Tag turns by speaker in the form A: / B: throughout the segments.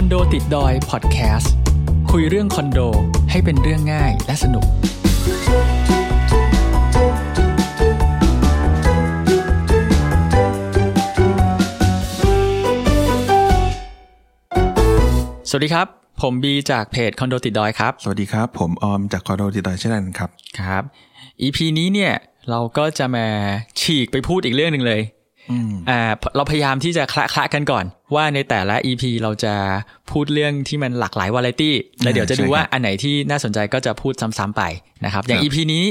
A: อนโดติดดอยพอดแคสต์คุยเรื่องคอนโดให้เป็นเรื่องง่ายและสนุก สวัสดีครับ ผมบีจากเพจคอนโดติดดอยครับ
B: สวัสดีครับ ผมออมจากคอโดติดต่อเช่นนั้นครับ
A: ครับ EP นี้เนี่ยเราก็จะมาฉีกไปพูดอีกเรื่องหนึ่งเลย
B: อืม
A: อ่าเราพยายามที่จะคละคละกันก่อน ว่าในแต่ละ EP เราจะพูดเรื่องที่มันหลากหลายวาไรตี้แล้วเดี๋ยวจะดูว่าอันไหนที่น่าสนใจก็จะพูดซ้ำๆไปนะครับ อย่าง EP นี้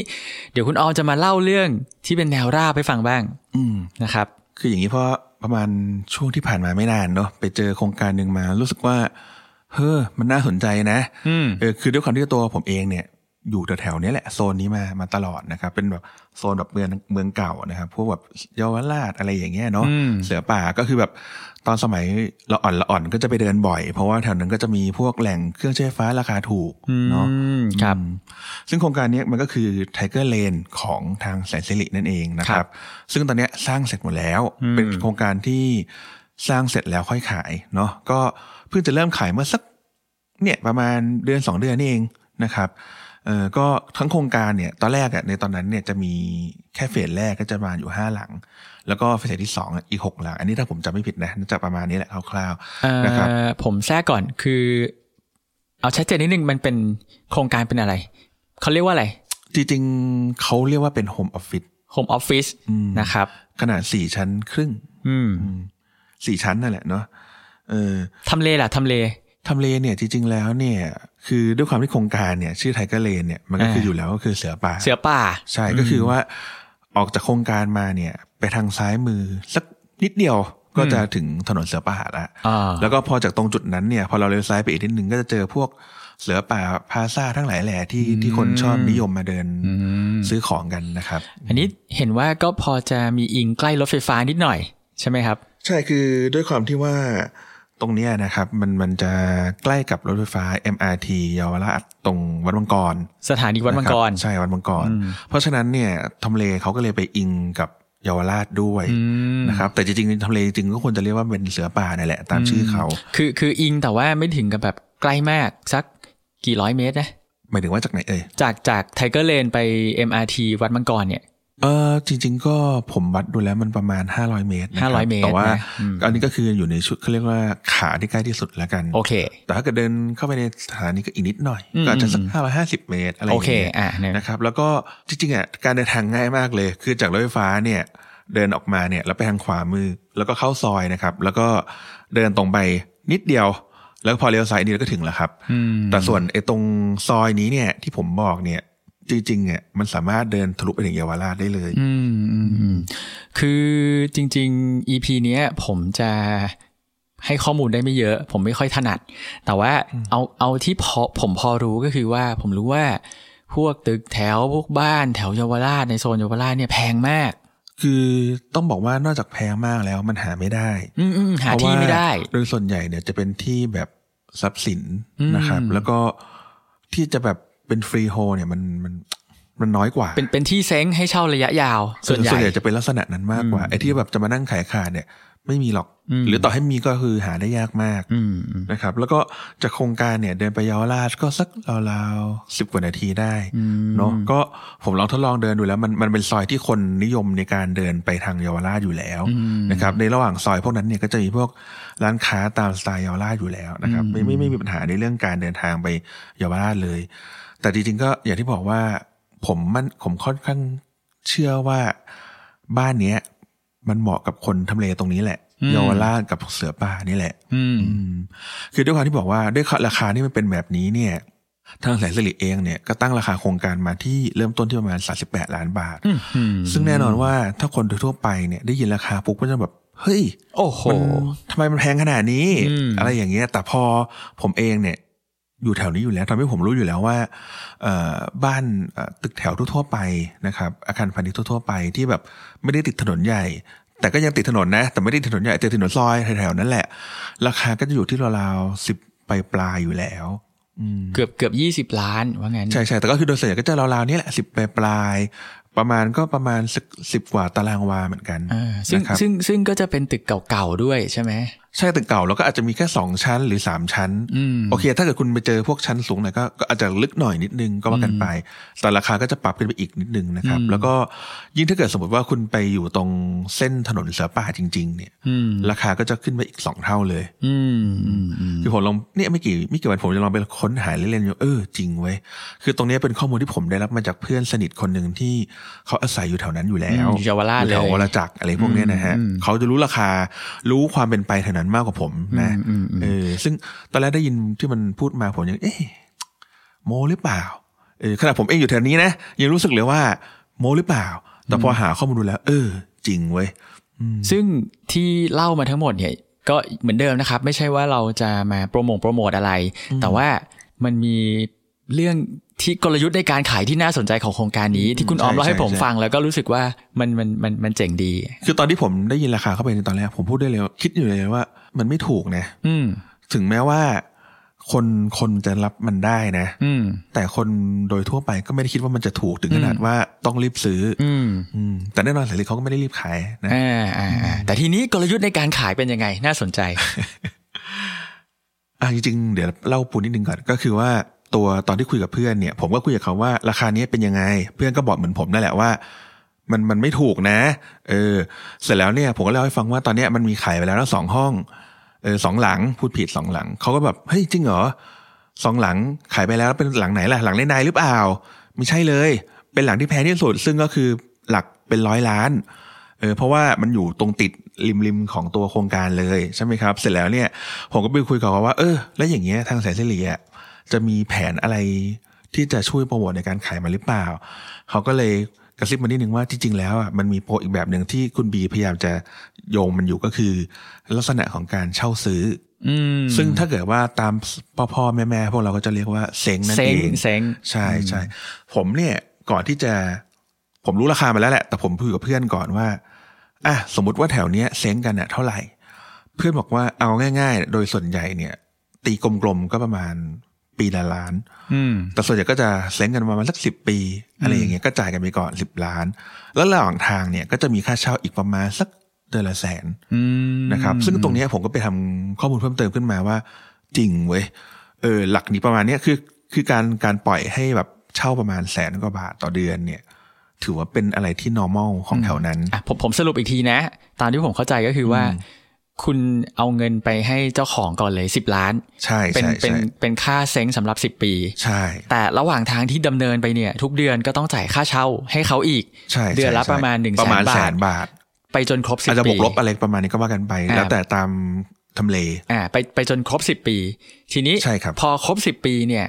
A: เดี๋ยวคุณออมจะมาเล่าเรื่องที่เป็นแนวราบให้ฟังบ้าง
B: อืม
A: นะครับ
B: คืออย่างนี้เพราะประมาณช่วงที่ผ่านมาไม่นานเนาะไปเจอโครงการหนึ่งมารู้สึกว่าเฮ้อมันน่าสนใจนะ
A: อืม
B: เออคือด้วยความที่ตัวผมเองเนี่ย อยู่แถวๆเนี้ยแหละโซนนี้มามาตลอดนะครับเป็นแบบโซนแบบเมืองเมืองเก่านะครับพวกแบบเยาวราชอะไรอย่างเงี้ยเนาะ
A: อืม
B: เสือป่าก็คือแบบตอนสมัยเราอ่อนละอ่อนก็จะไปเดินบ่อย เพราะว่าแถวนั้นก็จะมีพวกแหล่งเครื่องใช้ไฟฟ้าราคาถูกเนาะ
A: อืมครับ
B: อืมซึ่งโครงการเนี้ยมันก็คือ Tiger Lane ของทางแสนสิรินั่นเองนะค
A: ครั
B: รับบซึ่งตอนเนี้ยสร้างเสร็จหมดแล้ว
A: อืม
B: เป็นโครงการที่สร้างเสร็จแล้วค่อยขายเนาะก็เพิ่งจะเริ่มขายเมื่อสักเนี่ยประมาณเดือนสองเดือนนี่เองนะครับ เออก็ทั้งโครงการเนี่ยตอนแรกอะในตอนนั้นเนี่ยจะมีแค่เฟสแรกก็จะประมาณอยู่ห้าหลัง แล้วก็เฟสที่สองอะอีกหกหลัง อันนี้ถ้าผมจำไม่ผิดนะน่าจะประมาณนี้แหละคร่าว
A: เอ่อ
B: ๆนะครับ
A: ผมแทรกก่อนคือ เอาชัดเจนนิดนึงมันเป็นโครงการเป็นอะไร เขาเรียกว่าอะไร
B: จริงๆเขาเรียกว่าเป็นโฮมออฟฟิศ
A: Home Office นะครับ
B: ขนาดสี่ชั้นครึ่ง
A: อืม
B: สี่ชั้นนั่นแหละเนาะเออ
A: ทำเลล่ะทำเล
B: ทำเลเนี่ยจริง ๆ แล้วเนี่ย คือด้วยความที่โครงการเนี่ย ชื่อ Tiger Lane เนี่ยมันก็คือ
A: อ่า
B: อยู่แล้วก็คือเสือป่า
A: เสือป่า
B: ใช่ก็คือว่าออกจากโครงการมาเนี่ย ไปทางซ้ายมือสักนิดเดียวก็จะถึงถนนเสือป่าละ
A: อ่า
B: แล้วก็พอจากตรงจุดนั้นเนี่ย พอเราเลี้ยวซ้ายไปอีกนิดนึงก็จะเจอพวกเสือป่าพลาซ่าทั้งหลายแหล่ที่ที่คนชอบนิยมมาเดินซื้อของกันนะครับ
A: อันนี้เห็นว่าก็พอจะมีอิงใกล้รถไฟฟ้านิดหน่อยใช่ไหมครับ
B: ใช่คือด้วยความที่ว่า ตรงเนี้ยนะครับมันมันจะใกล้กับรถไฟฟ้า MRT เยาวราชตรงวัดมังกร
A: สถานีวัดมังกร
B: นะครับใช่วัดมังกร เพราะฉะนั้นเนี่ยทำเลเขาก็เลยไปอิงกับเยาวราชด้วยนะครับแต่จริงๆทำเลจริงๆก็ควรจะเรียกว่าเป็นเสือป่านั่นแหละ ตามชื่อเขา
A: คือคืออิงแต่ว่าไม่ถึงกับแบบใกล้มากสักกี่ร้อยเมตรนะ
B: หมายถึงว่าจากไหนเอ่ย
A: จากจากไทเกอร์เลนไป MRT วัดมังกรเนี่ย
B: เออจริง ๆ ก็ผมวัดดูแล้วมันประมาณ 500 เมตรนะครับ
A: 500เมตร
B: แต่ว่า
A: นะอืม
B: อันนี้ก็คืออยู่ในชุดเขาเรียกว่าขาที่ใกล้ที่สุดแล้วกัน
A: โอเค
B: แต่ถ้าเกิดเดินเข้าไปในสถานีก็อีกนิดหน่อย
A: อืม
B: ก็อาจจะสักห้าร้อยห้าสิบเมตรอะไรอ
A: โอย่างเค
B: เงี้ย
A: อะเนี่ย
B: นะครับ แล้วก็จริงๆอะการเดินทางง่ายมากเลย คือจากรถไฟฟ้าเนี่ยเดินออกมาเนี่ยแล้วไปทางขวามือ แล้วก็เข้าซอยนะครับ แล้วก็เดินตรงไปนิดเดียว แล้วพอเลี้ยวซ้ายนิดก็ถึงแล้วครับแต่ส่วนไอ้ตรงซอยนี้เนี่ยที่ผมบอกเนี่ย จริงๆเนี่ยมันสามารถเดินทะลุไปถึงเยาวราชได้เลย
A: อืมอืมอืมคือจริง ๆ EP เนี้ย ผมจะให้ข้อมูลได้ไม่เยอะ ผมไม่ค่อยถนัด แต่ว่าเอาเอาที่พอผมพอรู้ก็คือว่า ผมรู้ว่าพวกตึกแถวพวกบ้านแถวเยาวราชในโซนเยาวราชเนี่ยแพงมาก
B: คือต้องบอกว่านอกจากแพงมากแล้วมันหาไม่ได้
A: อืมอืมหาที่ไม่ได้
B: เพราะว่าโดยส่วนใหญ่เนี่ยจะเป็นที่แบบทรัพย์สิน
A: อืม
B: นะครับ แล้วก็ที่จะแบบ เป็นฟรีโฮเนี่ยมันมันมันน้อยกว่า
A: เป็นเป็นที่เซ้งให้เช่าระยะยาว ส่วนใหญ่
B: ส่วนใหญ่จะเป็นลักษณะนั้นมากกว่าไอ้ที่แบบจะมานั่งขายขาดเนี่ย ไม่มีหรอก
A: อืม
B: หรือต่อให้มีก็คือหาได้ยากมาก
A: อืมอืม
B: นะครับ แล้วก็จากโครงการเนี่ยเดินไปเยาวราชก็สักราวๆสิบกว่านาทีได้เนาะก็ผมลองทดลองเดินดูแล้วมันมันเป็นซอยที่คนนิยมในการเดินไปทางเยาวราชอยู่แล้วนะครับ ในระหว่างซอยพวกนั้นเนี่ยก็จะมีพวกร้านค้าตามสไตล์เยาวราชอยู่แล้วนะครับ ไม่ไม่ไม่มีปัญหาในเรื่องการเดินทางไปเยาวราชเลย แต่จริงๆก็อย่างที่บอกว่าผมมันผมค่อนข้างเชื่อว่าบ้านเนี้ย มันเหมาะกับคนทำเลตรงนี้แหละเยาวราชกับเสือป่านี่แหละ
A: อืม
B: อืมคือด้วยความที่บอกว่าด้วยราคาที่มันเป็นแบบนี้เนี่ย ทางแสนสิริเองเนี่ยก็ตั้งราคาโครงการมาที่เริ่มต้นที่ประมาณ 38 ล้านบาท
A: อืม
B: ซึ่งแน่นอนว่าถ้าคนทั่วๆไปเนี่ยได้ยินราคาปุ๊บก็จะแบบเฮ้ย
A: โอ้โห
B: มันทำไมมันแพงขนาดนี้
A: อืม
B: อะไรอย่างเงี้ย แต่พอผมเองเนี่ย อยู่แถวนี้อยู่แล้วทำให้ผมรู้อยู่แล้วว่าเอ่อบ้านเอ่อตึกแถวทั่วๆไปนะครับอาคารพาณิชย์ทั่วๆไปที่แบบไม่ได้ติดถนนใหญ่ แต่ก็ยังติดถนนนะ แต่ไม่ได้ติดถนนใหญ่ติดถนนซอยแถวๆนั้นแหละ ราคาก็จะอยู่ที่ราวๆสิบปลายๆอยู่แล้ว
A: เกือบเกือบยี่สิบล้านว่างั้น
B: ใช่ใช่แต่ก็คือโดยส่วนใหญ่ก็จะราวๆนี่แหละสิบปลายๆประมาณก็ประมาณสิบสิบกว่าตารางวาเหมือนกัน
A: อ่าซึ่ง
B: นะครับ
A: ซึ่งซึ่งก็จะเป็นตึกเก่าๆด้วยใช่ไหม
B: ใช่ตึกเก่าแล้วก็อาจจะมีแค่สองชั้นหรือสามชั้น
A: อืม
B: โอเค ถ้าเกิดคุณไปเจอพวกชั้นสูงหน่อยก็ก็อาจจะลึกหน่อยนิดนึงก็ว่ากันไป แต่ราคาก็จะปรับขึ้นไปอีกนิดนึงนะครับ แล้วก็ยิ่งถ้าเกิดสมมติว่าคุณไปอยู่ตรงเส้นถนนเสือป่าจริง ๆ เนี่ย
A: อืม
B: ราคาก็จะขึ้นไปอีกสองเท่าเลย
A: อืมอืมอืม
B: คือผมลองเนี่ยไม่กี่ไม่กี่วันผมจะลองไปค้นหาเล่นๆอยู่เออจริงเว้ยคือตรงเนี้ยเป็นข้อมูลที่ผมได้รับมาจากเพื่อนสนิทคนหนึ่งที่เขาอาศัยอยู่แถวนั้นอยู่แล้ว
A: อยู่เยาวราช
B: อยู่แถว
A: เลย
B: วรจักรอะไรพวกเนี้ยนะฮะเขาจะรู้ราคารู้ความเป็นไปแถวนั้นมากกว่าผมนะเออซึ่งตอนแรกได้ยินที่มันพูดมาผมยัง เอ๊ะโมหรือเปล่าเออขณะผมเองอยู่แถวนี้นะยังรู้สึกเลยว่าโมหรือเปล่า แต่พอหาข้อมูลดูแล้ว เออ จริงเว้ย
A: ซึ่งที่เล่ามาทั้งหมดเนี่ยก็เหมือนเดิมนะครับ ไม่ใช่ว่าเราจะมาโปรโมทโปรโมทอะไร แต่ว่ามันมี เรื่องที่กลยุทธ์ในการขายที่น่าสนใจของโครงการนี้ ที่คุณออม
B: ใช่
A: เล่าให้
B: ใช่
A: ผม
B: ใช่
A: ฟังแล้วก็รู้สึกว่ามันมันมันมันเจ๋งดี
B: คือตอนที่ผมได้ยินราคาเข้าไปในตอนแรกผมพูดได้เลยว่าคิดอยู่เลยว่า มันไม่ถูกนะ
A: อืม
B: ถึงแม้ว่า คนคนจะรับมันได้นะ
A: อืม
B: แต่คนโดยทั่วไปก็ไม่ได้คิดว่ามันจะถูกถึงขนาดว่าต้องรีบซื้ออ
A: อืม
B: อืมแต่แน่นอนเสรีเขาก็ไม่ได้รีบขายนะ
A: อ่าอ่าอ่าแต่ทีนี้กลยุทธ์ในการขายเป็นยังไง น่าสนใจ
B: อะจริงๆเดี๋ยวเล่าปูนิดนึงก่อนก็คือว่า ตัวตอนที่คุยกับเพื่อนเนี่ย ผมก็คุยกับเขาว่าราคานี้เป็นยังไง เพื่อนก็บอกเหมือนผมนั่นแหละว่า มันมันไม่ถูกนะ เออ เสร็จแล้วเนี่ยผมก็เล่าให้ฟังว่าตอนนี้มันมีขายไปแล้วสองห้องเออสองหลังพูดผิดสองหลังเขาก็แบบเฮ้ยจริงเหรอสองหลังขายไปแล้วเป็นหลังไหนล่ะหลังในในหรือเปล่า ไม่ใช่เลย เป็นหลังที่แพงที่สุด ซึ่งก็คือหลักเป็นร้อยล้านเออเพราะว่ามันอยู่ตรงติดริมริมของตัวโครงการเลยใช่ไหมครับ เสร็จแล้วเนี่ยผมก็ไปคุยกับเขาว่าเออแล้วอย่างเงี้ยทางแสนสิริอะ จะมีแผนอะไรที่จะช่วยโปรโมทในการขายมาหรือเปล่า เขาก็เลยกระซิบมานิดนึงว่าที่จริงแล้วอะมันมีโปรอีกแบบหนึ่งที่คุณบีพยายามจะโยงมันอยู่ก็คือ ลักษณะของการเช่าซื้อ
A: อืม
B: ซึ่งถ้าเกิดว่าตามพ่อพ่อแม่แม่พวกเราก็จะเรียกว่าเซ็งนั่น
A: เซ็
B: เองง
A: เซ็ง
B: ใช่ใช่ผมเนี่ยก่อนที่จะ ผมรู้ราคามาแล้วแหละ แต่ผมคุยกับเพื่อนก่อนว่าอะสมมติว่าแถวเนี้ยเซ้งกันเน่ะเท่าไหร่ เพื่อนบอกว่าเอาง่าย ๆ โดยส่วนใหญ่เนี่ย ตีกลมๆก็ประมาณ ปีละล้าน
A: อืม
B: แต่ส่วนใหญ่ก็จะเซ้งกันประมาณสักสิบปี อะไรอย่างเงี้ยก็จ่ายกันไปก่อนสิบล้าน แล้วระหว่างทางเนี่ยก็จะมีค่าเช่าอีกประมาณสักเดือนละแสน
A: อืม
B: นะครับ ซึ่งตรงเนี้ยผมก็ไปทำข้อมูลเพิ่มเติมขึ้นมาว่า จริงเว้ยเออหลักนี้ประมาณเนี้ยคือคือการการปล่อยให้แบบเช่าประมาณแสนกว่าบาทต่อเดือนเนี่ย ถือว่าเป็นอะไรที่ normal ของแถวนั้น
A: อะผมผมสรุปอีกทีนะ ตามที่ผมเข้าใจก็คือว่า คุณเอาเงินไปให้เจ้าของก่อนเลยสิบล้าน
B: ใช่
A: เป็น
B: ใช่
A: เป็น
B: ใช่
A: เป็นค่าเซ้งสำหรับสิบปี
B: ใช่
A: แต่ระหว่างทางที่ดำเนินไปเนี่ย ทุกเดือนก็ต้องจ่ายค่าเช่าให้เขาอีก
B: ใช่
A: เดือนละ
B: ใช่
A: ประมาณหนึ่ง
B: ประมาณ
A: แสนบาท
B: แสนบาท
A: ไปจนครบสิบ
B: อาจจะบ
A: ปี
B: วกลบอะไรประมาณนี้ก็ว่ากันไป
A: อ่า
B: แล้วแต่ตามทำเล
A: อ่า ไปไปจนครบสิบปี ทีนี้
B: ใช่ครับ
A: พอครบสิบปีเนี่ย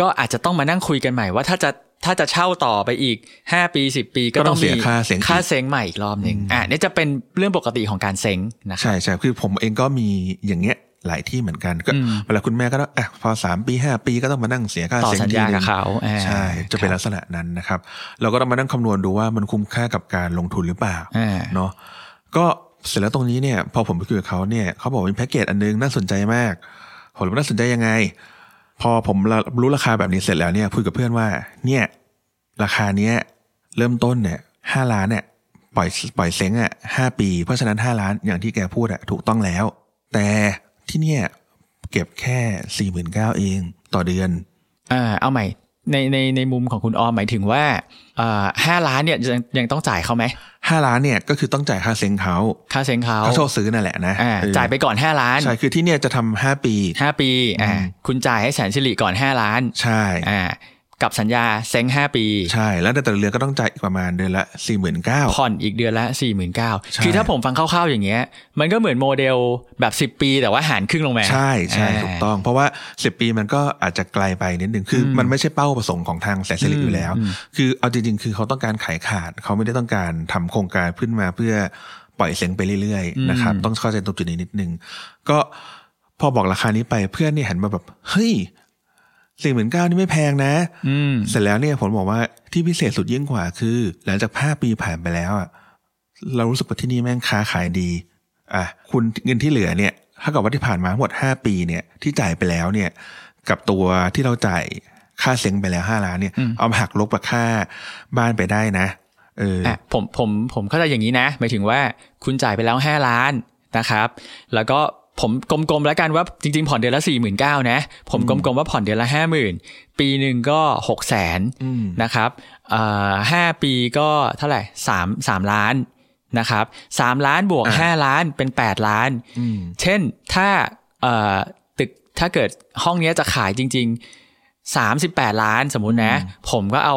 A: ก็อาจจะต้องมานั่งคุยกันใหม่ว่าถ้าจะถ้าจะเช่าต่อไปอีกห้าปีสิบปีก็
B: ก็ต้
A: ต้
B: อ
A: องง
B: เสี
A: มี
B: ยค่าเซ้งอีก
A: ค่าเซ้งใหม่อีกรอบหนึ่งอ่านี่จะเป็นเรื่องปกติของการเซ้งนะครับ
B: ใช่ใช่คือผมเองก็มีอย่างเงี้ยหลายที่เหมือนกันก็
A: อืม
B: เวลาคุณแม่ก็ต้องอะพอสามปีห้าปีก็ต้องมานั่งเสียค่า
A: ต่อ
B: เซ็ง
A: สัญ
B: ที
A: ญา
B: นึ
A: กับ
B: ง
A: เขาอ่า
B: ใช่จะเป็น
A: ครับ
B: ลักษณะนั้นนะครับ เราก็ต้องมานั่งคำนวณดูว่ามันคุ้มค่ากับการลงทุนหรือเปล่า
A: อ่า
B: เนาะก็เสร็จแล้วตรงนี้เนี่ย พอผมไปคุยกับเขาเนี่ยเขาบอกว่ามีแพ็กเกจอันนึงน่าสนใจมากผมเลยว่าน่าสนใจยังไง พอผมรู้ราคาแบบนี้เสร็จแล้วเนี่ยคุยกับเพื่อนว่า เนี่ย ราคาเนี้ย เริ่มต้นเนี่ยห้าล้านเนี่ยปล่อยปล่อยเซ้งอะห้าปี เพราะฉะนั้นห้าล้านอย่างที่แกพูดอะถูกต้องแล้ว แต่ที่เนี่ยเก็บแค่สี่หมื่นเก้าเองต่อเดือน
A: อ่าเอาใหม่ในในในมุมของคุณออมหมายถึงว่าอ่าห้าล้านเนี่ยยังยังต้องจ่ายเขาไหม
B: ห้าล้านเนี่ยก็คือต้องจ่ายค่าเซ้งเขา
A: ค่าเซ้งเขา
B: ค่าเช่าซื้อนั่นแหละนะ
A: อ่า
B: เออ
A: จ่ายไปก่อนห้าล้าน
B: ใช่คือที่เนี่ยจะทำห้าปี
A: ห้าปีอ่า
B: อืม
A: คุณจ่ายให้แสนสิริก่อนห้าล้าน
B: ใช่
A: อ่า กับสัญญาเซ้งห้าปี
B: ใช่ แล้วในแต่ละเดือนก็ต้องจ่ายอีกประมาณเดือนละสี่หมื่นเก้า
A: ผ่อนอีกเดือนละ4 9 0 0
B: ใช่
A: 0คือถ้าผมฟังคร่าวๆอย่างเงี้ย มันก็เหมือนโมเดลแบบ10ปีแต่ว่าหารครึ่งลงมา
B: ใช่ใช่าถูกต้อง เพราะว่าสิบปีมันก็อาจจะไกลไปนิดนึง คืออมันไม่ใช่เป้าประสงค์ของทางแสนสิริ
A: อืม
B: อยู่แล้ว
A: อืม
B: คือเอาจริงๆ คือเขาต้องการขายขาด เขาไม่ได้ต้องการทำโครงการขึ้นมาเพื่อปล่อยเซ็งไปเรื่อยๆนะครับ ต้องเข้าใจตรงจุดนี้นิดนึง ก็พอบอกราคานี้ไปเพื่อนเนี่ยหันมาแบบเฮ้ย สี่หมื่นเก้านี่ไม่แพงนะ
A: อืม
B: เสร็จแล้วเนี่ยผมบอกว่าที่พิเศษสุดยิ่งกว่าคือ หลังจากห้าปีผ่านไปแล้วอะเรารู้สึกว่าที่นี่แม่งค้าขายดี อะคุณเงินที่เหลือเนี่ยถ้ากับว่าที่ผ่านมาทั้งหมดห้าปีเนี่ยที่จ่ายไปแล้วเนี่ย กับตัวที่เราจ่ายค่าเซ็งไปแล้วห้าล้านเนี่ย เอามาหักลบกับค่าบ้านไปได้นะเอออ
A: อะผมผมผมเข้าใจอย่างนี้นะหมายถึงว่าคุณจ่ายไปแล้ว5ล้านนะครับ แล้วก็ ผมกลมๆแล้วกันว่าจริง ๆ ผ่อนเดือนละสี่หมื่นเก้านะ ผมกลมๆว่าผ่อนเดือนละห้าหมื่นปีหนึ่งก็หกแสน
B: อืม
A: นะครับเอ่อห้าปีก็เท่าไหร่สามสามล้านนะครับสามล้านบวก
B: อ่า
A: ห้าล้านเป็นแปดล้าน
B: อืม
A: เช่นถ้าเอ่อตึกถ้าเกิดห้องเนี้ยจะขายจริงๆสามสิบแปดล้านสมมุตินะ ผมก็เอา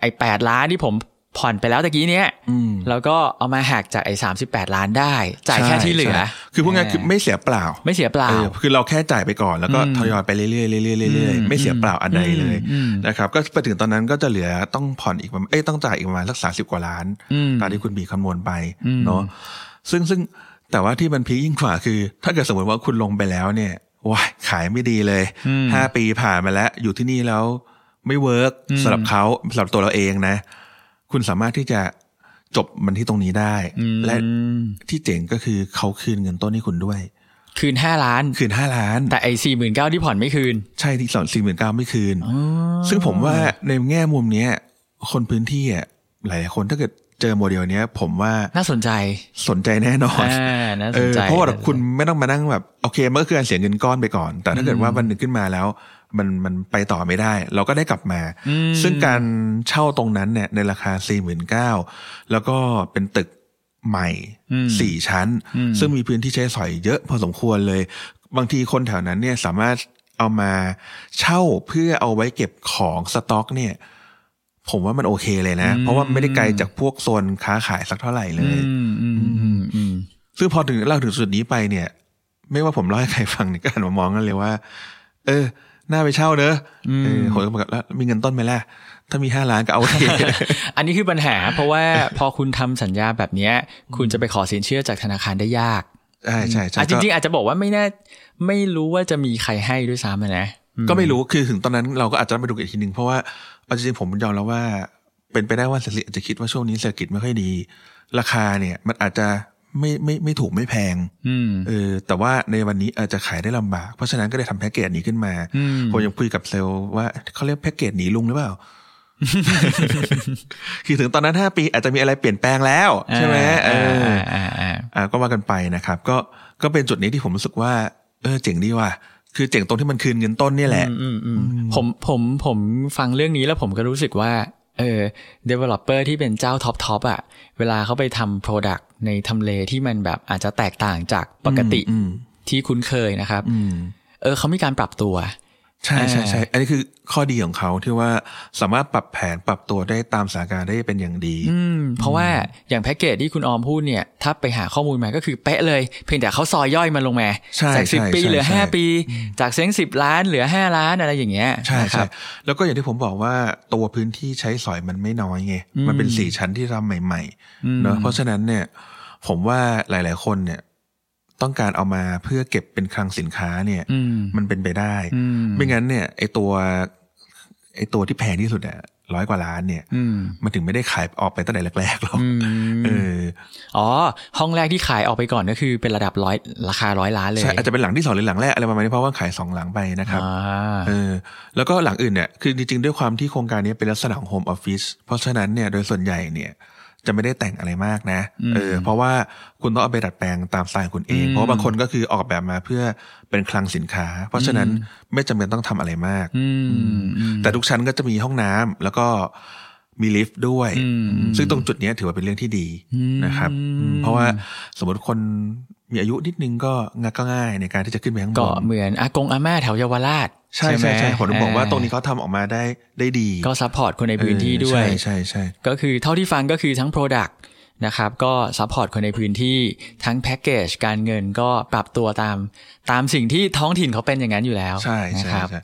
A: ไอ้แปดล้านที่ผม ผ่อนไปแล้วตะกี้เนี้ย
B: อืม
A: แล้วก็เอามาหักจากไอ้สามสิบแปดล้านได้ จ่ายแค่ที่เหลือ
B: ใช่คือพวกงั้นคือไม่เสียเปล่า
A: ไม่เสียเปล่า
B: เออคือเราแค่จ่ายไปก่อนแล้วก็
A: อืม
B: ทยอยไปเรื่อยๆเรื่อยๆเรื่อย
A: อืม
B: ๆไม่เสียเปล่าอันใดเลย
A: อืม
B: นะครับก็ไปถึงตอนนั้นก็จะเหลือต้องผ่อนอีกประมาณเอ้ยต้องจ่ายอีกประมาณสักสาสิบกว่าล้าน
A: อืม
B: ตามที่คุณบีคำนวณไป
A: อืม
B: เนาะซึ่งซึ่งแต่ว่าที่มันพีคยิ่งกว่าคือ ถ้าเกิดสมมติว่าคุณลงไปแล้วเนี่ยว้ายขายไม่ดีเลยห้าปีผ่านมาแล้ว อยู่ที่นี่แล้วไม่ work สำหรับเขาสำหรับตัวเราเองนะ คุณสามารถที่จะจบมันที่ตรงนี้ได้ และ
A: อืม
B: ที่เจ๋งก็คือเขาคืนเงินต้นให้คุณด้วย
A: คืนห้าล้าน
B: คืนห้าล้าน
A: แต่ไอ้สี่หมื่นเก้าที่ผ่อนไม่คืน
B: ใช่ที่ผ่อนสี่หมื่นเก้าไม่คืน ซึ่งผมว่าในแง่มุมเนี้ย คนพื้นที่อะหลายๆคนถ้าเกิดเจอโมเดลเนี้ย ผมว่า
A: น่าสนใจ
B: สนใจแน่นอน
A: อ่าน่า
B: เอ
A: สน
B: อ
A: ใจ
B: เพราะว่าแบบคุณไม่ต้องมานั่งแบบโอเคมันก็คือการเสียเงินก้อนไปก่อน แต่ถ้าเกิดว่าวันหนึ่งขึ้นมาแล้ว มันมันไปต่อไม่ได้ เราก็ได้กลับมา ซึ่งการเช่าตรงนั้นเนี่ยในราคาสี่หมื่นเก้าแล้วก็เป็นตึกใหม่สี่ชั้น ซึ่งมีพื้นที่ใช้สอยเยอะพอสมควรเลย บางทีคนแถวนั้นเนี่ยสามารถเอามาเช่าเพื่อเอาไว้เก็บของสต็อกเนี่ย ผมว่ามันโอเคเลยนะ เพราะว่าไม่ได้ไกลจากพวกโซนค้าขายสักเท่าไหร่เลย
A: อืมอืมอืมอืม
B: ซึ่งพอถึงเล่าถึงจุดนี้ไปเนี่ย ไม่ว่าผมเล่าให้ใครฟังเนี่ยก็หันมามองกันเลยว่า เออ น่าไปเช่าเนอะเออผมก็บอกแล้วมีเงินต้นไหมล่ะ ถ้ามีห้าล้านก็เอาที
A: อันนี้คือปัญหา เพราะว่าพอคุณทำสัญญาแบบเนี้ย คุณจะไปขอสินเชื่อจากธนาคารได้ยาก
B: ใช่ใช่ใช่
A: อะจ
B: ก็
A: ริงๆ อาจจะบอกว่าไม่แน่ไม่รู้ว่าจะมีใครให้ด้วยซ้ำอะนะ
B: ก็ไม่รู้คือถึงตอนนั้นเราก็อาจจะต้องไปดูอีกทีหนึ่งเพราะว่าเอาจริงๆผมยอมแล้วว่า เป็นไปได้ว่าเศรษฐกิจอาจจะคิดว่าช่วงนี้เศรษฐกิจไม่ค่อยดี ราคาเนี่ย มันอาจจะ ไม่ไม่ไม่ถูกไม่แพง
A: อืม
B: เออ แต่ว่าในวันนี้อาจจะขายได้ลำบาก เพราะฉะนั้นก็เลยทำแพ็กเกจนี้ขึ้นมา
A: อืม
B: ผมยังคุยกับเซลล์ว่าเขาเรียกแพ็กเกจหนีลุงหรือเปล่าคือถึงตอนนั้นห้าปีอาจจะมีอะไรเปลี่ยนแปลงแล้วใช่ไหมเออ
A: อ่าอ่า
B: อ่าก็ว่ากันไปนะครับ ก็ก็เป็นจุดนี้ที่ผมรู้สึกว่า เออเจ๋งดีว่ะคือเจ๋งตรงที่มันคืนเงินต้นเนี่ยแหละ
A: อืมอืมผมผมผมฟังเรื่องนี้แล้วผมก็รู้สึกว่า เออ developer ที่เป็นเจ้าท็อปทอปอะ เวลาเขาไปทำ product ในทำเลที่มันแบบอาจจะแตกต่างจากปกติ
B: อืม
A: ที่คุ้นเคยนะครับ
B: อืม
A: เออเขามีการปรับตัว
B: ใช่ใช่ใช่
A: อ่า
B: อันนี้คือข้อดีของเขาที่ว่าสามารถปรับแผนปรับตัวได้ตามสถานการณ์ได้เป็นอย่างดี
A: อืม เพราะว่าอย่างแพ็กเกจที่คุณออมพูดเนี่ย ถ้าไปหาข้อมูลมาก็คือเป๊ะเลย เพียงแต่เขาซอยย่อยมันลงมา
B: ใช่
A: จากสิบ
B: ใช่
A: ปี
B: ใช่
A: เหลือ
B: ใช่
A: ห้าปี จากเซ้งสิบล้านเหลือห้าล้านอะไรอย่างเงี้ย
B: ใช่
A: นะค
B: ใช่
A: รับ
B: แล้วก็อย่างที่ผมบอกว่าตัวพื้นที่ใช้สอยมันไม่น้อยไงมันเป็นสี่ชั้นที่ทำใหม่ๆเนอะเพราะฉะนั้นเนี่ย ผมว่าหลาย ๆ คนเนี่ย ต้องการเอามาเพื่อเก็บเป็นคลังสินค้าเนี่ย
A: อืม
B: มันเป็นไปได้
A: อืม
B: ไม่งั้นเนี่ยไอตัวไอตัวที่แพงที่สุดอะร้อยกว่าล้านเนี่ย
A: อืม
B: มันถึงไม่ได้ขายออกไปตั้งแต่แรกๆหรอก
A: อืม
B: เออ
A: อ๋อ ห้องแรกที่ขายออกไปก่อนก็คือเป็นระดับร้อยราคาร้อยล้านเลย
B: ใช่อาจจะเป็นหลังที่สองหรือหลังแรกอะไรประมาณนี้เพราะว่าขายสองหลังไปนะครับ
A: อ่า
B: เออแล้วก็หลังอื่นเนี่ยคือจริงๆ ด้วยความที่โครงการนี้เป็นลักษณะของโฮมออฟฟิศเพราะฉะนั้นเนี่ยโดยส่วนใหญ่เนี่ย จะไม่ได้แต่งอะไรมากนะเออเพราะว่าคุณต้องเอาไปดัดแปลงตามสไตล์คุณเอง เพราะว่าบางคนก็คือออกแบบมาเพื่อเป็นคลังสินค้า เพราะฉะนั้นไม่จำเป็นต้องทำอะไรมาก
A: อืมอืม
B: แต่ทุกชั้นก็จะมีห้องน้ำแล้วก็มีลิฟต์ด้วย
A: อืม
B: ซึ่งตรงจุดเนี้ยถือว่าเป็นเรื่องที่ดีนะครับอืมเพราะว่าสมมติคนมีอายุนิดนึงก็ง่ายก็ง่ายในการที่จะขึ้นไปข้างบน ก็
A: เหมือนอากงอาม่าแถวเยาวราช
B: ใช่
A: ไห
B: ใช่ใช่ผมถึงบอกว่าตรงนี้เขาทำออกมาได้ได้ดี
A: ก็ support คนในพื้นที่ด้วย
B: ใช่ใช่ใช่
A: ก็คือเท่าที่ฟังก็คือทั้ง Product นะครับก็ support คนในพื้นที่ทั้งแพ็กเกจการเงินก็ปรับตัวตาม ตามสิ่งที่ท้องถิ่นเขาเป็นอย่างนั้นอยู่แล้ว
B: ใช่
A: นะ
B: ใช่
A: ครับ
B: ใช่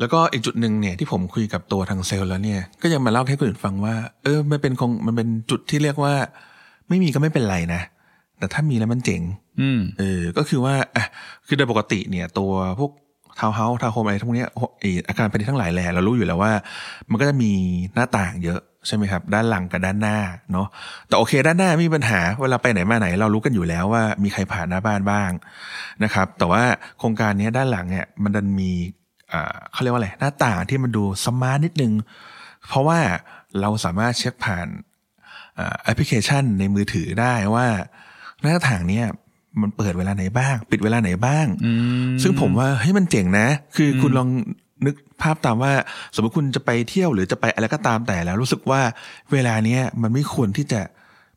B: แล้วก็อีกจุดหนึ่งเนี่ยที่ผมคุยกับตัวทางเซลล์แล้วเนี่ย ก็ยังมาเล่าให้คนอื่นฟังว่า เออมันเป็นคงมันเป็นจุดที่เรียกว่า ไม่มีก็ไม่เป็นไรนะ แต่ถ้ามีแล้วมันเจ๋ง
A: อืม
B: เออ ก็คือว่าอะคือโดยปกติเนี่ย ตัวพวก ทาวน์เฮาส์ทาวน์โฮมอะไรทั้งนี้ออาคารพาณิชย์ทั้งหลายแหล่เรารู้อยู่แล้วว่า มันก็จะมีหน้าต่างเยอะใช่ไหมครับ ด้านหลังกับด้านหน้าเนาะแต่โอเค ด้านหน้ามีปัญหาเวลาไปไหนมาไหน เรารู้กันอยู่แล้วว่ามีใครผ่านหน้าบ้านบ้างนะครับ แต่ว่าโครงการนี้ด้านหลังเนี่ยมันดันมีเขาเรียกว่าอะไรหน้าต่างที่มันดู smart นิดนึง เพราะว่าเราสามารถเช็คผ่านแอปพลิเคชันในมือถือได้ว่าหน้าต่างเนี้ย มันเปิดเวลาไหนบ้าง ปิดเวลาไหนบ้าง
A: อืม
B: ซึ่งผมว่าเฮ้ยมันเจ๋งนะ คือคุณลองนึกภาพตามว่า สมมติคุณจะไปเที่ยวหรือจะไปอะไรก็ตามแต่แล้ว รู้สึกว่าเวลาเนี้ยมันไม่ควรที่จะ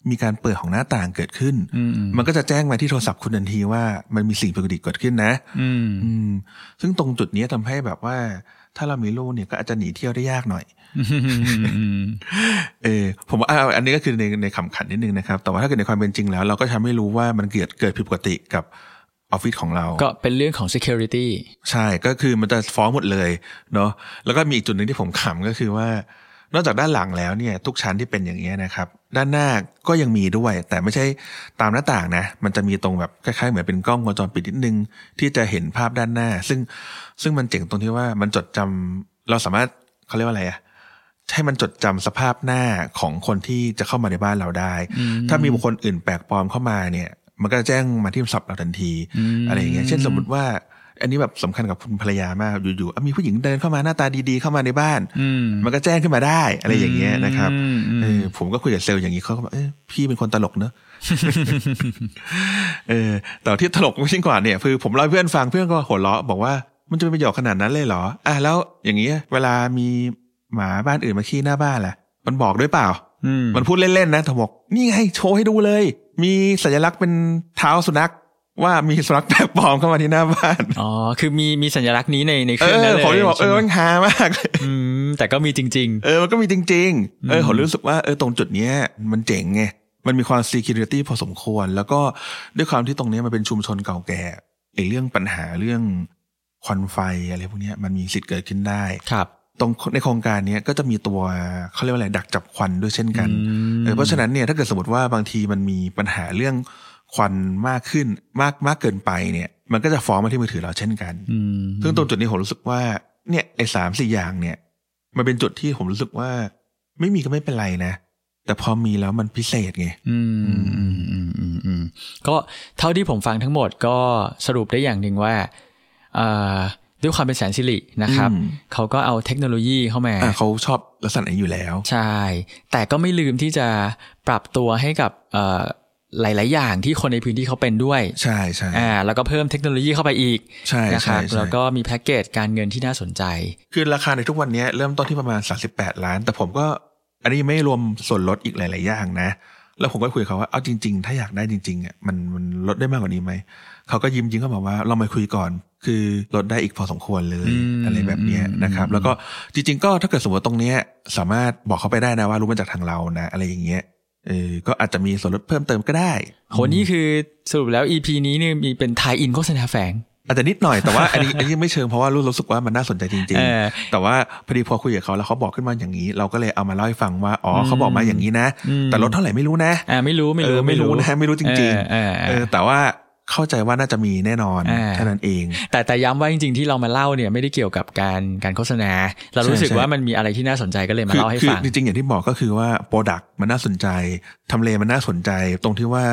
B: มีการเปิดของหน้าต่างเกิดขึ้น
A: อืม
B: มันก็จะแจ้งมาที่โทรศัพท์คุณทันทีว่ามันมีสิ่งปกติเกิดขึ้นนะ
A: อืม
B: อืมซึ่งตรงจุดนี้ทำให้แบบว่า ถ้าเรามีลูกเนี่ยก็อาจจะหนีเที่ยวได้ยากหน่อยเออผมว่าอ่าอันนี้ก็คือในในคำขันนิดนึงนะครับ แต่ว่าถ้าเกิดในความเป็นจริงแล้ว เราก็ทำให้รู้ว่ามันเกิดเกิดผิดปกติกับออฟฟิศของเรา
A: ก็เป็นเรื่องของ security
B: ใช่ก็คือมันจะฟ้องหมดเลยเนาะแล้วก็มีอีกจุดหนึ่งที่ผมขำก็คือว่านอกจากด้านหลังแล้วเนี่ย ทุกชั้นที่เป็นอย่างนี้ยนะครับ ด้านหน้าก็ยังมีด้วย แต่ไม่ใช่ตามหน้าต่างนะ มันจะมีตรงแบบคล้ายๆเหมือนเป็นกล้องวงจรปิดนิดนึง ที่จะเห็นภาพด้านหน้า ซึ่งซึ่งมันเจ๋งตรงที่ว่ามันจดจำเราสามารถเขาเรียกว่าอะไรอะให้มันจดจำสภาพหน้าของคนที่จะเข้ามาในบ้านเราได้ ถ้ามีบุคคลอื่นแปลกปลอมเข้ามาเนี่ย มันก็จะแจ้งมาที่โทรศัพท์เราทันที อะไรอย่างเงี้ย เช่นสมมติว่า อันนี้แบบสำคัญกับคุณภรรยามากอยู่ๆอะมีผู้หญิงเดินเข้ามาหน้าตาดีๆเข้ามาในบ้าน
A: อืม
B: มันก็แจ้งขึ้นมาได้อะไรอย่างเงี้ยนะครับ
A: อืมอืม
B: เออผมก็คุยกับเซลล์อย่างนี้เขาก็บอกเออพี่เป็นคนตลกเนอะเออแต่ที่ตลกไม่ใช่กว่าเนี่ยคือผมเล่าให้เพื่อนฟังเพื่อนก็หัวเราะบอกว่ามันจะเป็นประโยชน์ขนาดนั้นเลยเหรออะแล้วอย่างเงี้ยเวลามีหมาบ้านอื่นมาขี้หน้าบ้านล่ะมันบอกด้วยเปล่า
A: อืม
B: มันพูดเล่นๆนะแต่บอกนี่ไงโชว์ให้ดูเลย มีสัญลักษณ์เป็นเท้าสุนัข ว่ามีสุนัขแปลกปลอมเข้ามาที่หน้าบ้าน
A: อ๋อ คือมีมีสัญลักษณ์นี้ในในเค
B: เอ
A: รื่องนั้น
B: อ
A: เลย
B: ผมจะบอกเอ
A: ใช่
B: อ
A: ไหม
B: มันฮามากเลย
A: อืม แต่ก็มีจริง
B: เออ มันก็มีจริง ๆ เออผมรู้สึกว่าเออตรงจุดเนี้ยมันเจ๋งไง มันมีความ security พอสมควร แล้วก็ด้วยความที่ตรงเนี้ยมันเป็นชุมชนเก่าแก่ไอ้เรื่องปัญหาเรื่องควันไฟอะไรพวกเนี้ยมันมีสิทธิ์เกิดขึ้นได้
A: ๆครับ
B: ตรงในโครงการเนี้ยก็จะมีตัวเขาเรียกว่าอะไรดักจับควันด้วยเช่นกัน
A: อืม
B: เออเพราะฉะนั้นเนี่ยถ้าเกิดสมมติว่าบางทีมันมีปัญหาเรื่อง ควันมากขึ้นมากมากเกินไปเนี่ย มันก็จะฟ้องมาที่มือถือเราเช่นกัน
A: อืม
B: ซึ่งตรงจุดนี้ผมรู้สึกว่าเนี่ยไอ้สามสี่อย่างเนี่ย มันเป็นจุดที่ผมรู้สึกว่า ไม่มีก็ไม่เป็นไรนะแต่พอมีแล้วมันพิเศษไง
A: อืมอืมอืมอืมอืมอืมก็เท่าที่ผมฟังทั้งหมดก็สรุปได้อย่างหนึ่งว่าอ่าด้วยความเป็นแสนสิรินะครับ
B: อืม
A: เขาก็เอาเทคโนโลยีเข้ามา
B: อะเขาชอบลักษณะนี้อยู่แล้ว
A: ใช่ แต่ก็ไม่ลืมที่จะปรับตัวให้กับเอ่อ หลาย ๆ อย่างที่คนในพื้นที่เขาเป็นด้วย
B: ใช่ใช่
A: อ่าแล้วก็เพิ่มเทคโนโลยีเข้าไปอีก
B: ใช่
A: นะค
B: ใช่
A: รับ
B: ใช่
A: แล้วก็มีแพ็กเกจการเงินที่น่าสนใจ
B: คือราคาในทุกวันเนี้ยเริ่มต้นที่ประมาณ 38 ล้าน แต่ผมก็อันนี้ไม่รวมส่วนลดอีกหลาย ๆ อย่างนะ แล้วผมก็คุยกับเขาว่าเอาจริง ๆ ถ้าอยากได้จริง ๆ อะมันมันลดได้มากกว่านี้ไหม เขาก็ยิ้มยิ้มก็บอกว่าเรามาคุยก่อน คือลดได้อีกพอสมควรเลย
A: อืม
B: อะไรแบบเนี้ยนะครับ แล้วก็จริง ๆ ก็ถ้าเกิดสมมติตรงเนี้ยสามารถบอกเขาไปได้นะว่ารู้มาจากทางเรานะ อะไรอย่างเงี้ย เออก็อาจจะมีส่วนลดเพิ่มเติมก็ได้
A: โหนี่คือสรุปแล้ว EP นี้เนี่ยมีเป็นทายอินโฆษณาแฝง
B: อาจจะนิดหน่อยแต่ว่าอันนี้อันนี้ไม่เชิงเพราะว่ารู้รู้สึกว่ามันน่าสนใจจริง
A: เออ
B: ๆแต่ว่าพอดีพอคุยกับเขาแล้วเขาบอกขึ้นมาอย่างนี้ เราก็เลยเอามาเล่าให้ฟังว่าอ๋อเขาบอกมาอย่างนี้นะ แต่ลดเท่าไหร่ไม่รู้นะ
A: อ่าไม่รู้ไม่รู้
B: เออไม่รู้นะไม่รู้จริง
A: เออเออ
B: ๆ
A: เอ
B: เอ
A: อ
B: อแต่ว่า เข้าใจว่าน่าจะมีแน่นอน
A: อ่า
B: แค่นั้นเอง
A: แต่แต่ย้ำว่าจริงๆ ที่เรามาเล่าเนี่ยไม่ได้เกี่ยวกับการการโฆษณา เรารู้สึก
B: ใช่ใช่
A: ว่ามันมีอะไรที่น่าสนใจก็เลยมา
B: คือ
A: เล่าให้
B: คือ
A: ฟัง
B: จจริงๆอย่างที่บอกก็คือว่า product มันน่าสนใจทำเลมันน่าสนใจ ตรงที่ว่า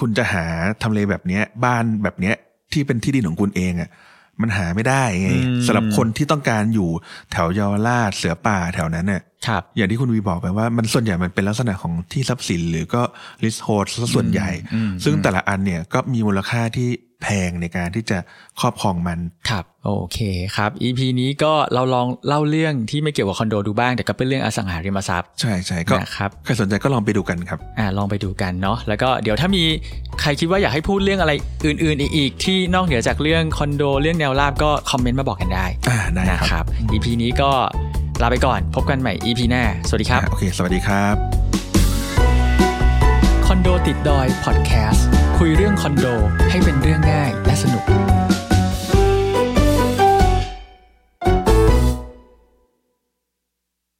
B: คุณจะหาทำเลแบบเนี้ยบ้านแบบเนี้ยที่เป็นที่ดินของคุณเองอะมันหาไม่ได้ไง
A: อืม
B: สำหรับคนที่ต้องการอยู่แถวเยาวราชเสือป่าแถวนั้นเนี่ย
A: ครับ
B: อย่างที่คุณวีบอกไปว่ามันส่วนใหญ่มันเป็นลักษณะของที่ทรัพย์สินหรือก็ leasehold ซะส่วนใหญ่
A: อืม
B: ซึ่งแต่ละอันเนี่ยก็มีมูลค่าที่แพงในการที่จะครอบครองมัน
A: ครับ โอเคครับ EP นี้ก็เราลองเล่าเรื่องที่ไม่เกี่ยวกับคอนโดดูบ้าง แต่ก็เป็นเรื่องอสังหาริมทรัพย์
B: ใช่ใช่ก็
A: นะครับ
B: ใครสนใจก็ลองไปดูกันครับ
A: อ่าลองไปดูกันเนาะ แล้วก็เดี๋ยวถ้ามีใครคิดว่าอยากให้พูดเรื่องอะไรอื่น ๆ อีกๆที่นอกเหนือจากเรื่องคอนโดเรื่องแนวราบก็คอมเมนต์มาบอกกันได้
B: อ่าได้
A: นะครับ EP นี้ก็ ลาไปก่อน พบกันใหม่ EP หน้า สวัสดีครับ
B: อ่าโอเค สวัสดีครับ
A: คอนโดติดดอยพอดแคสต์คุยเรื่องคอนโดให้เป็นเรื่องง่ายและสนุก